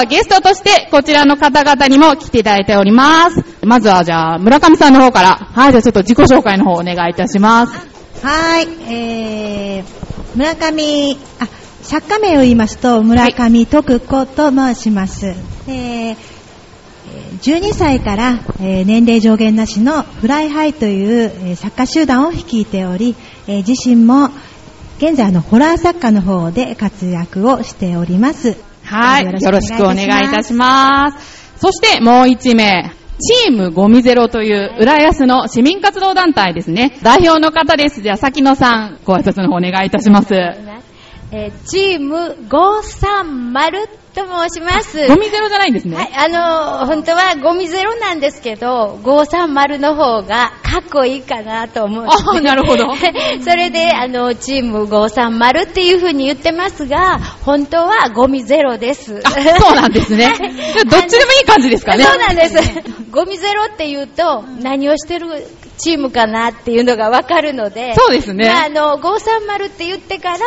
はゲストとしてこちらの方々にも来ていただいております。まずはじゃあ村神さんの方から、はい、じゃあちょっと自己紹介の方お願いいたします。はい、えー、村神、あ、作家名を言いますと、村神徳子と申します。えー12歳から、えー年齢上限なしのフライハイという、えー作家集団を率いており、えー自身も現在のホラー作家の方で活躍をしております。はい、よよろしくお願いいたします。そしてもう一名、チームゴミゼロという浦安の市民活動団体ですね。代表の方です。じゃあ、崎野さん、ご挨拶の方お願いいたします。えーチーム530と申します。ゴミゼロじゃないんですね。はい、あのー本当はゴミゼロなんですけど、530の方がかっこいいかなと思う。あーなるほど それで、あの、チーム530っていう風に言ってますが、本当はゴミゼロです。あそうなんですね。はいどっちでもいい感じですかね。そうなんです。ゴミゼロって言うと、何をしてるチームかなっていうのがわかるので、そうですねまあ、あの、530って言ってから、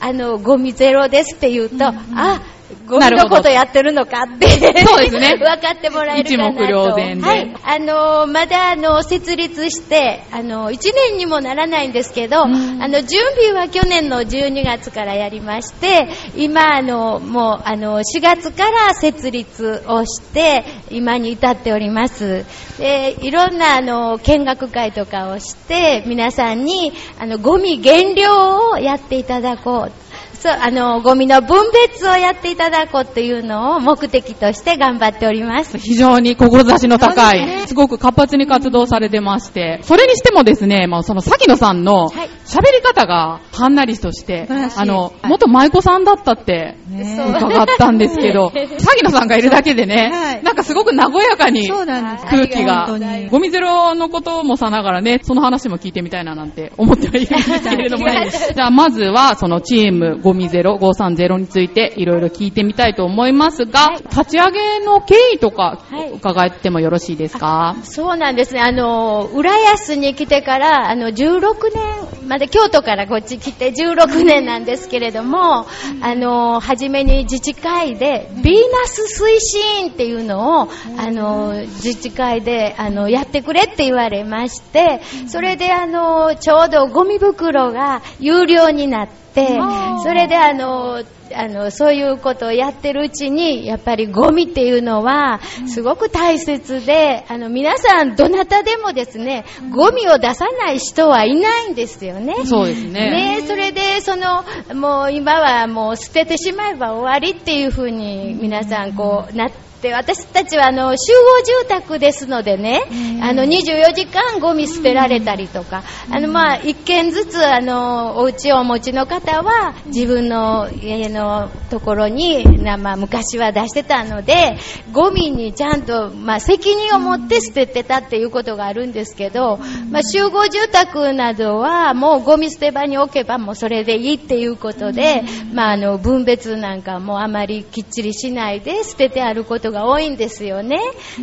あの、ゴミゼロですって言うと、あ、ゴミなるほどのことやってるのかって。そうですね 分かってもらえるかなと。一目瞭然ではい。あの、まだ、あの、設立して、あの、1年にもならないんですけど、あの、準備は去年の12月からやりまして、今、あの、もう、あの、4月から設立をして、今に至っております。で、いろんな、あの、見学会とかをして、皆さんに、あの、ゴミ減量をやっていただこう。そう、あの、ゴミの分別をやっていただこうというのを目的として頑張っております。非常に志の高い、すごく活発に活動されてまして、それにしてもですね、まあその、崎野さんのはい喋り方がはんなりとしてあの、はい。元舞妓さんだったってね。伺ったんですけど、崎 野さんがいるだけで はねい、なんかすごく和やかに空気が。ゴミゼロのこともさながらね、その話も聞いてみたいななんて 思ってはいるんですけれどもね。じゃあまずはそのチームゴミゼロ530についていろいろ聞いてみたいと思いますが、立ち上げの経緯とかはい。伺ってもよろしいですか？そうなんですね。あの、浦安に来てから、あの、16年まで、京都からこっち来て16年なんですけれども、あの、初めに自治会で、ヴィーナス推進っていうのを、あの、自治会で、あの、やってくれって言われまして、それで、あの、ちょうどゴミ袋が有料になって、それで、あの、あの、そういうことをやってるうちに、やっぱりゴミっていうのは、すごく大切で、あの、皆さん、どなたでもですね、ゴミを出さない人はいないんですよね。そうですね。ねそれで、その、もう今はもう捨ててしまえば終わりっていうふうに皆さんこうなって、私たちはあの集合住宅ですのでね、あの24時間ゴミ捨てられたりとか、あのまあ一軒ずつあのお家をお持ちの方は自分の家のところに、なまあ昔は出してたので、ゴミにちゃんとまあ責任を持って捨ててたっていうことがあるんですけど、まあ集合住宅などはもうゴミ捨て場に置けばもうそれでいいっていうことで、まああの分別なんかもあまりきっちりしないで捨ててあることが多いんですよね。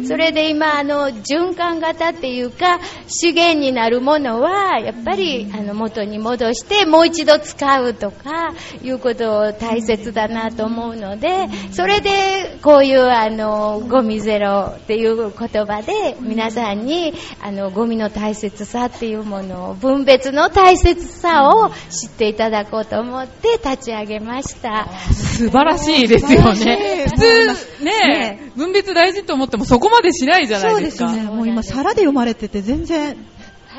それで今あの循環型っていうか資源になるものはやっぱりあの元に戻してもう一度使うとかいうこと大切だなと思うので、それでこういうあのゴミゼロっていう言葉で皆さんにあのゴミの大切さっていうものを分別の大切さを知っていただこうと思って立ち上げました。素晴らしいですよね。普素晴らしい通、ね、分別大事と思ってもそこまでしないじゃなそいうでか。ですすよね。もう今、皿で読まれてて全然、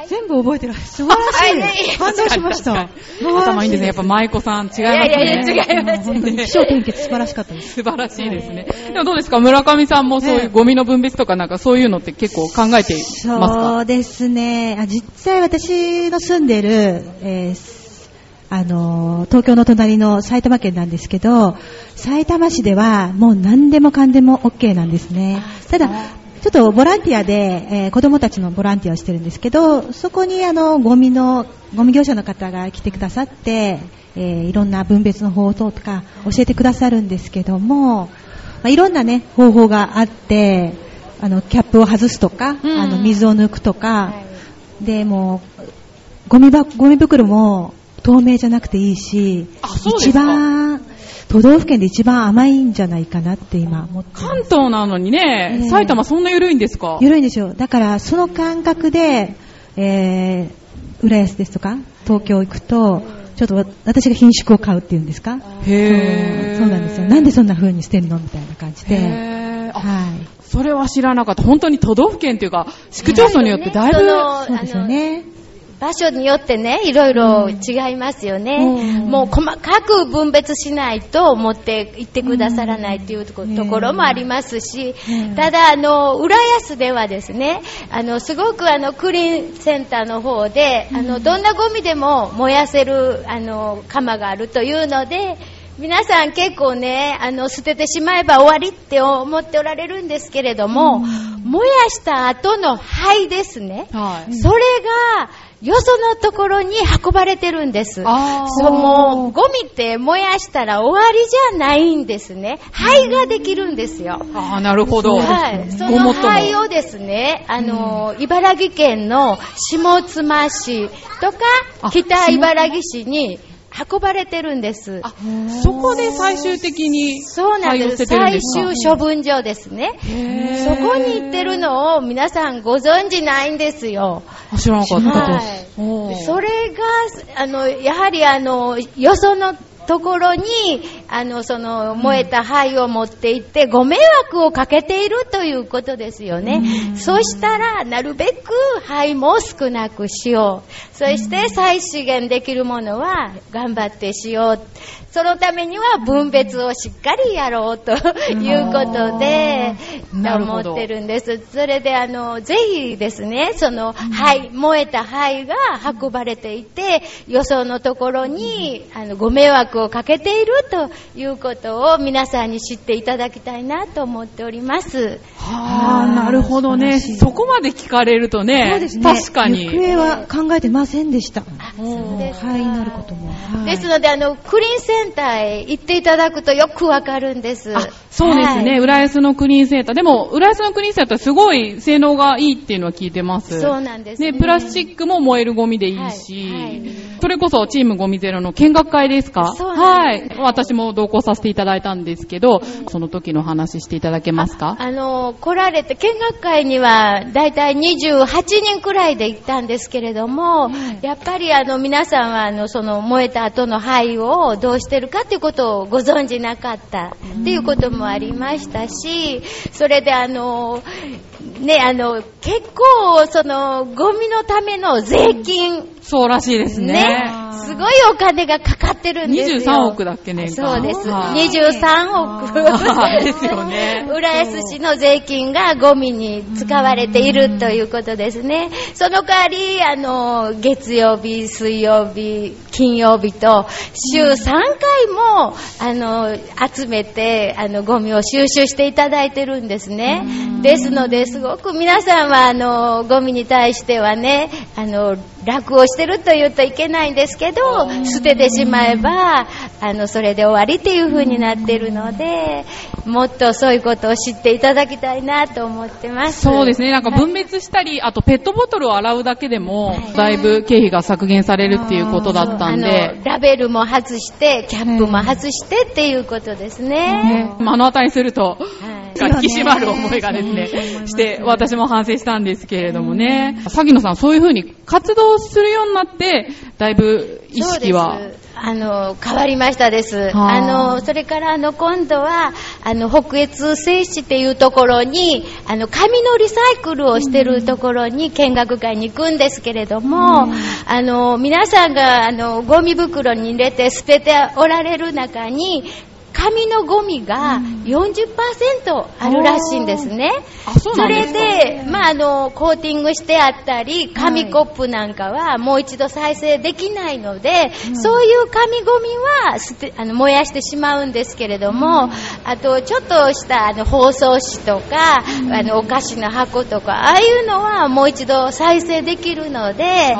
全部覚えてる。素晴らしはいい。感動しました。頭いいんですね。やっぱ舞妓さん違いますね。いやいや違います本当に、気象転結素晴らしかったです。素晴らしいですね。でもどうですか？村上さんもそういうゴミの分別とかなんかそういうのって結構考えていますか？そうですね。あ実際私の住んでる、えーあのー、東京の隣の埼玉県なんですけど、埼玉市ではもう何でもかんでも OK なんですね。ただ、ちょっとボランティアで、えー子供たちのボランティアをしてるんですけど、そこにあの、ゴミの、ゴミ業者の方が来てくださって、えーいろんな分別の方法とか教えてくださるんですけども、まあ、いろんなね、方法があって、あの、キャップを外すとか、うんあの、水を抜くとか、で、もう、ゴミば、ゴミ袋も、透明じゃなくていいし一番都道府県で一番甘いんじゃないかなって今思ってます。関東なのにね、ええ。埼玉そんな緩いんですか？緩いんですよ。だからその感覚で、えー、浦安ですとか東京行くとちょっとわ私が品種を買うっていうんですか？へーそうそうなんですよ。なんでそんな風にしてるのみたいな感じで、へはい。それは知らなかった。本当に都道府県というか、市区町村によってだいぶ、そのそうですよね場所によってね、いろいろ違いますよね。うんもう細かく分別しないと持って行ってくださらないというとこ,、ろもありますし、うんただ、あの、浦安ではですね、あの、すごくあの、クリーンセンターの方で、あの、どんなゴミでも燃やせる、あの、釜があるというので、皆さん結構ね、あの、捨ててしまえば終わりって思っておられるんですけれども、燃やした後の灰ですね。はい。それが、よそのところに運ばれてるんです。そう、もう、ゴミって燃やしたら終わりじゃないんですね。灰ができるんですよ。ああ、なるほど。はい。その灰をですね、あの、茨城県の下妻市とかあ、北茨城市に運ばれてるんです。あ、そこで最終的にそうなんです。最終処分場ですね。そこに行ってるのを皆さんご存知ないんですよ。あ知らなかったはいです。おーそれが、あの、やはりあの、よそのところに、あの、その、燃えた灰を持って行って、ご迷惑をかけているということですよね。そしたら、なるべく灰も少なくしよう。そして、再資源できるものは、頑張ってしよう。そのためには分別をしっかりやろうということで、思ってるんです。それで、あの、ぜひですね、その、灰、燃えた灰が運ばれていて、よそのところに、あの、ご迷惑をかけているということを皆さんに知っていただきたいなと思っております。はあ、なるほどね。そこまで聞かれるとね、そうですね。確かに。行方は考えてませんでした。そうですか。灰になることも、はい。ですので、あの、クリーンセンターへ行っていただくとよくわかるんです。あそうですね、はい浦安のクリーンセンター。でも、浦安のクリーンセンターすごい性能がいいっていうのは聞いてます。そうなんですねで、プラスチックも燃えるゴミでいいし、はいはいそれこそチームゴミゼロの見学会ですか？そうはいなんで。私も同行させていただいたんですけど、その時の話していただけますか？あの、来られて、見学会には、だいたい28人くらいで行ったんですけれども、やっぱりあの、皆さんは、あの、その、燃えた後の灰をどうしててるかっていうことをご存じなかったっていうこともありましたし、それであの、ね、あの、結構、その、ゴミのための税金、そうらしいですね。ね、すごいお金がかかってるんですよ。23億だっけ年間そうです。はい23億。ですよね 浦安市の税金がゴミに使われているということですね。その代わり、あの、月曜日、水曜日、金曜日と、週3回も、あの、集めて、あの、ゴミを収集していただいてるんですね。ですので、すごく皆さんは、あの、ゴミに対してはね、あの、楽をしてると言うといけないんですけど、捨ててしまえば、あの、それで終わりっていう風になってるので、もっとそういうことを知っていただきたいなと思ってます。そうですね。なんかはい。分別したり、あとペットボトルを洗うだけでもはい、だいぶ経費が削減されるっていうことだったんあでの、、ラベルも外して、キャップも外してっていうことですね。ね、目の当たりにすると、はい。引き締まる思いがですね、して、私も反省したんですけれどもね。萩野さん、そういうふうに活動するようになって、だいぶ意識は。あの、変わりましたです。はあ。あの、それからあの、今度は、あの、北越製紙っていうところに、あの、紙のリサイクルをしてるところに見学会に行くんですけれども、あの、皆さんが、あの、ゴミ袋に入れて捨てておられる中に、紙のゴミが40%あるらしいんですね。あ、そすか？れで、まあ、あの、コーティングしてあったり、紙コップなんかはもう一度再生できないので、そういう紙ゴミは捨てあの燃やしてしまうんですけれども、あと、ちょっとしたあの包装紙とか、あの、お菓子の箱とか、ああいうのはもう一度再生できるので、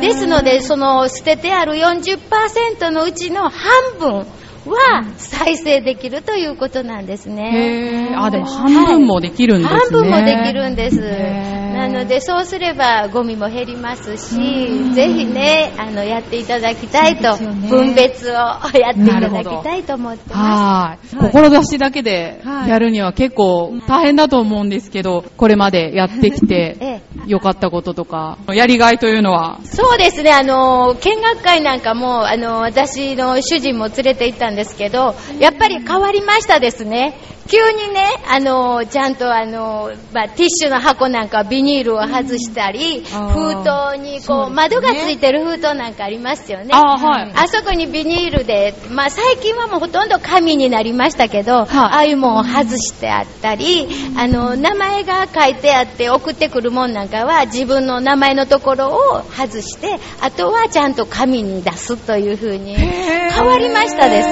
ですので、その捨ててある40%のうちの半分、は再生できるということなんですね。あ、でも半分もできるんですね。半分もできるんです。なのでそうすればゴミも減りますしぜひねあのやっていただきたいと、ね分別をやっていただきたいと思ってまはい。はい志だけではいやるには結構大変だと思うんですけど、これまでやってきす。てええ良かったこととか、やりがいというのは、そうですね、あの、見学会なんかも、あの、私の主人も連れて行ったんですけど、やっぱり変わりましたですね。急にね、あの、ちゃんとあの、まあ、ティッシュの箱なんかビニールを外したり、あー封筒にこう、ね。窓がついてる封筒なんかありますよね。あーはい。あそこにビニールで、まあ最近はもうほとんど紙になりましたけど、はい。ああいうもんを外してあったり、あの、名前が書いてあって送ってくるもんなんかは自分の名前のところを外して、あとはちゃんと紙に出すという風に変わりましたです。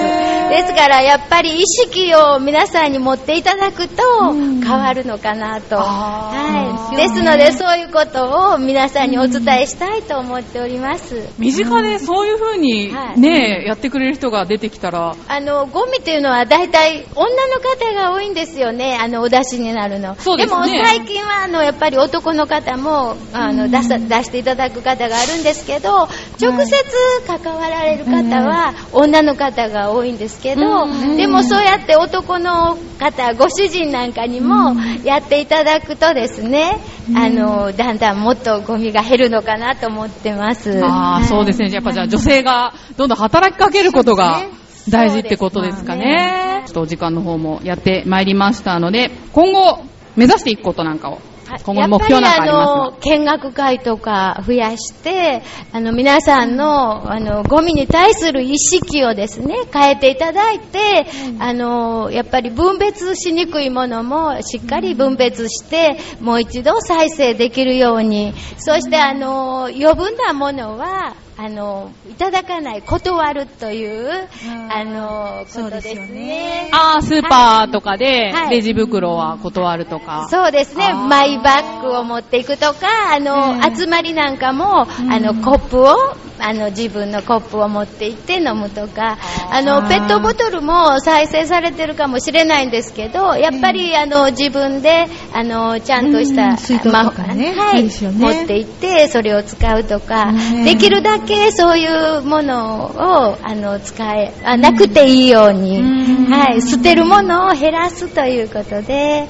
ですからやっぱり意識を皆さんに持っていただくと変わるのかなと。はい。ですのでそういうことを皆さんにお伝えしたいと思っております。身近でそういう風にはい。ね、やってくれる人が出てきたら、あの、ゴミっていうのは大体女の方が多いんですよね、あの、お出しになるの。そうですね。も最近はあの、やっぱり男の方も、あの、出さ、出していただく方があるんですけど、直接関わられる方は女の方が多いんですけど、うん。でもそうやって男の方、ご主人なんかにもやっていただくとですね、あの、だんだんもっとゴミが減るのかなと思ってます。ああ、そうですね。やっぱじゃあ女性がどんどん働きかけることが大事ってことですかね。ちょっとお時間の方もやってまいりましたので、今後目指していくことなんかを、今後の目標なんかありますやっぱりあの見学会とか増やして、あの皆さんのあのゴミに対する意識をですね変えていただいて、あのやっぱり分別しにくいものもしっかり分別して、もう一度再生できるように、そしてあの余分なものはあのいただかない、断るというあのことですそうですよねね。ああ、スーパーとかではいレジ袋は断るとか。そうですね。マイバッグを持っていくとか、あの、うん集まりなんかも、あの、コップを、あの、自分のコップを持って行って飲むとか、あの、ペットボトルも再生されてるかもしれないんですけど、やっぱり、あの、自分で、あの、ちゃんとした、うん水筒とかね。まはいね。持って行って、それを使うとか、ねできるだけそういうものを、あの、使え、あなくていいように、うん。はい、捨てるものを減らすということで、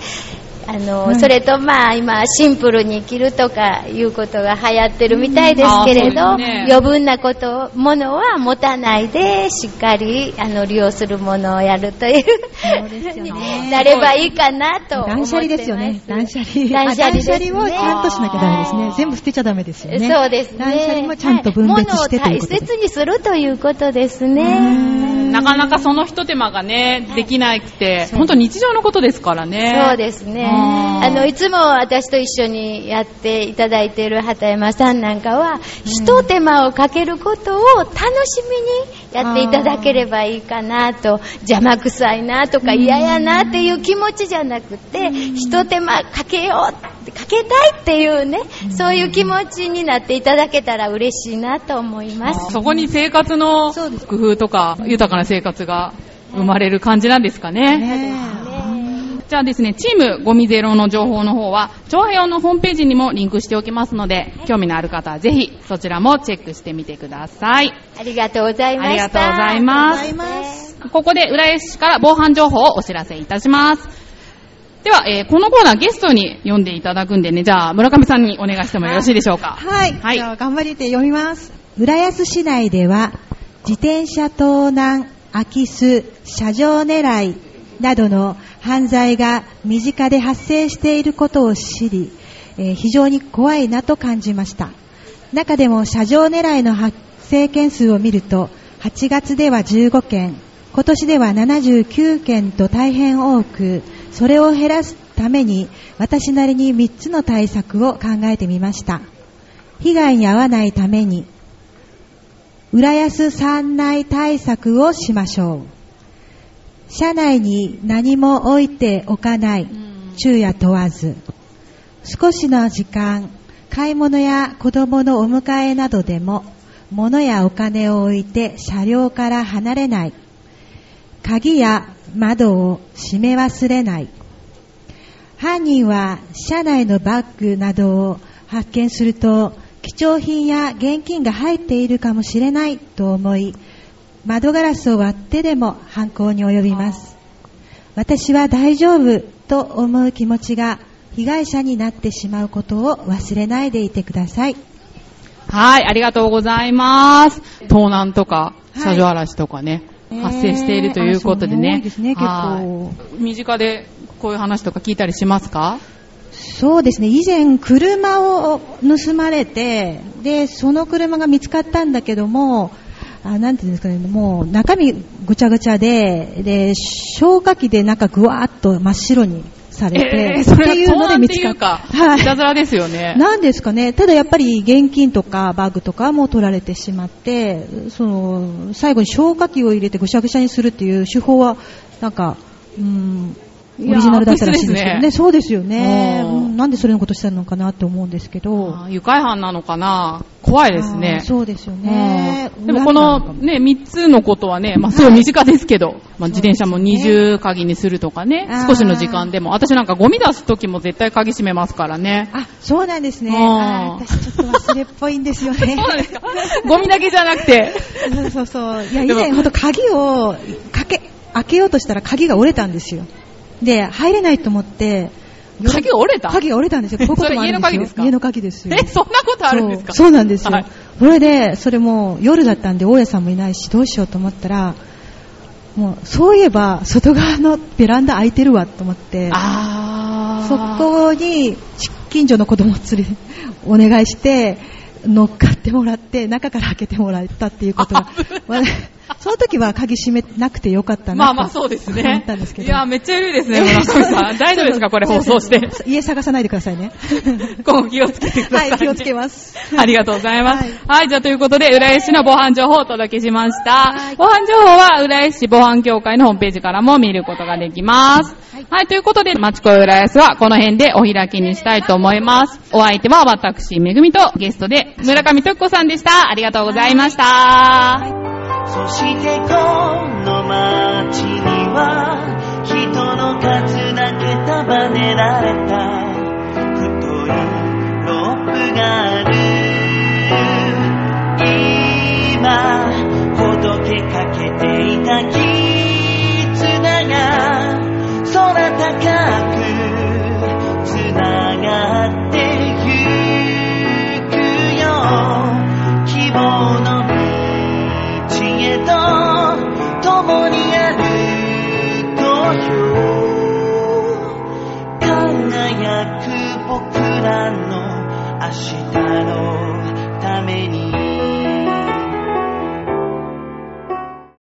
あの、はいそれとまあ今シンプルに生きるとかいうことが流行ってるみたいですけれど、うんね余分なこと、ものは持たないでしっかりあの利用するものをやるという、そうですよねになればいいかなと思ってます。断捨離ですよね。断捨離。断捨離ね捨離をちゃんとしなきゃダメですね。全部捨てちゃダメですよね。そうですね。断捨離もちゃんと分別してとはいを大切にするということですうね。ん。なかなかその一手間がね、できなくて、本当日常のことですからね。そうですね。あの、いつも私と一緒にやっていただいている畑山さんなんかは、一手間をかけることを楽しみにやっていただければいいかなと、邪魔くさいなとか嫌やなっていう気持ちじゃなくて、一手間かけようって、かけたいっていうね、そういう気持ちになっていただけたら嬉しいなと思います。そこに生活の工夫とか、豊かな生活が生まれる感じなんですかね。ねじゃあですね、チームゴミゼロの情報の方は、長平のホームページにもリンクしておきますので、興味のある方はぜひそちらもチェックしてみてください。ありがとうございました。ありがとうございすます。ここで浦安市から防犯情報をお知らせいたします。では、えーこのコーナーゲストに読んでいただくんでね、じゃあ村上さんにお願いしてもよろしいでしょうか。はい。はいじゃあ頑張りて読みます。浦安市内では、自転車盗難、空き巣、車上狙いなどの犯罪が身近で発生していることを知り、えー非常に怖いなと感じました。中でも車上狙いの発生件数を見ると、8月では15件、今年では79件と大変多く、それを減らすために私なりに3つの対策を考えてみました。被害に遭わないために、浦安山内対策をしましょう。車内に何も置いておかない、昼夜問わず。少しの時間、買い物や子供のお迎えなどでも、物やお金を置いて車両から離れない。鍵や窓を閉め忘れない。犯人は車内のバッグなどを発見すると貴重品や現金が入っているかもしれないと思い窓ガラスを割ってでも犯行に及びます。私は大丈夫と思う気持ちが被害者になってしまうことを忘れないでいてください。はい、ありがとうございます。盗難とか、はい車上荒らしとかね、発生しているということでえーあね。結構。はい。身近でこういう話とか聞いたりしますか？そうですね、以前、車を盗まれて、で、その車が見つかったんだけども、あなんていうんですかね、もう中身ぐちゃぐちゃで、で、消火器でなんかぐわーっと真っ白にされて、えー、それっていうので見つかった。か、いたずらですよね。なんですかね、ただやっぱり現金とかバッグとかも取られてしまって、その最後に消火器を入れてぐしゃぐしゃにするっていう手法は、なんか、うん、オリジナルだったらしいんですけどね、そうですよね、うん。うん。なんでそれのことしたのかなって思うんですけど、愉快犯なのかな。怖いですあねー。そうですよね、うん。でもこのね、3つのことはね、まあすごい身近ですけど、まあ自転車も二重鍵にするとかね少しの時間でも。私なんかゴミ出す時も絶対鍵閉めますからね。あそうなんですね、私、ちょっと忘れっぽいんですよね。そうです。かゴミだけじゃなくて。そうそうそう。いや、以前、ほんと鍵をかけ、開けようとしたら鍵が折れたんですよ。で、入れないと思って、鍵が折れた？鍵が折れたんですよ。ここ家の鍵ですか？家の鍵ですよ。え、そんなことあるんですか？そうそうなんですよ。はいそれで、それも夜だったんで、大家さんもいないし、どうしようと思ったら、もう、そういえば、外側のベランダ開いてるわと思って。そこに、近所の子供連れ、お願いして、乗っかってもらって、中から開けてもらったっていうことが、まあその時は鍵閉めなくてよかったなとまあまあそうですね。思ったんですけど。いや、めっちゃ緩いですね、村上さん。大丈夫ですか？これ放送して。家探さないでくださいね。今後気をつけてください、はい、気をつけます。ありがとうございます。は、はいいじゃあということで、浦安市の防犯情報をお届けしました。はい防犯情報は、浦安市防犯協会のホームページからも見ることができます。はい、ということで、町子浦安はこの辺でお開きにしたいと思います。お相手は私、めぐみとゲストで村上徳子さんでした。ありがとうございました。してこの街には人の数だけ束ねられた太いロープがある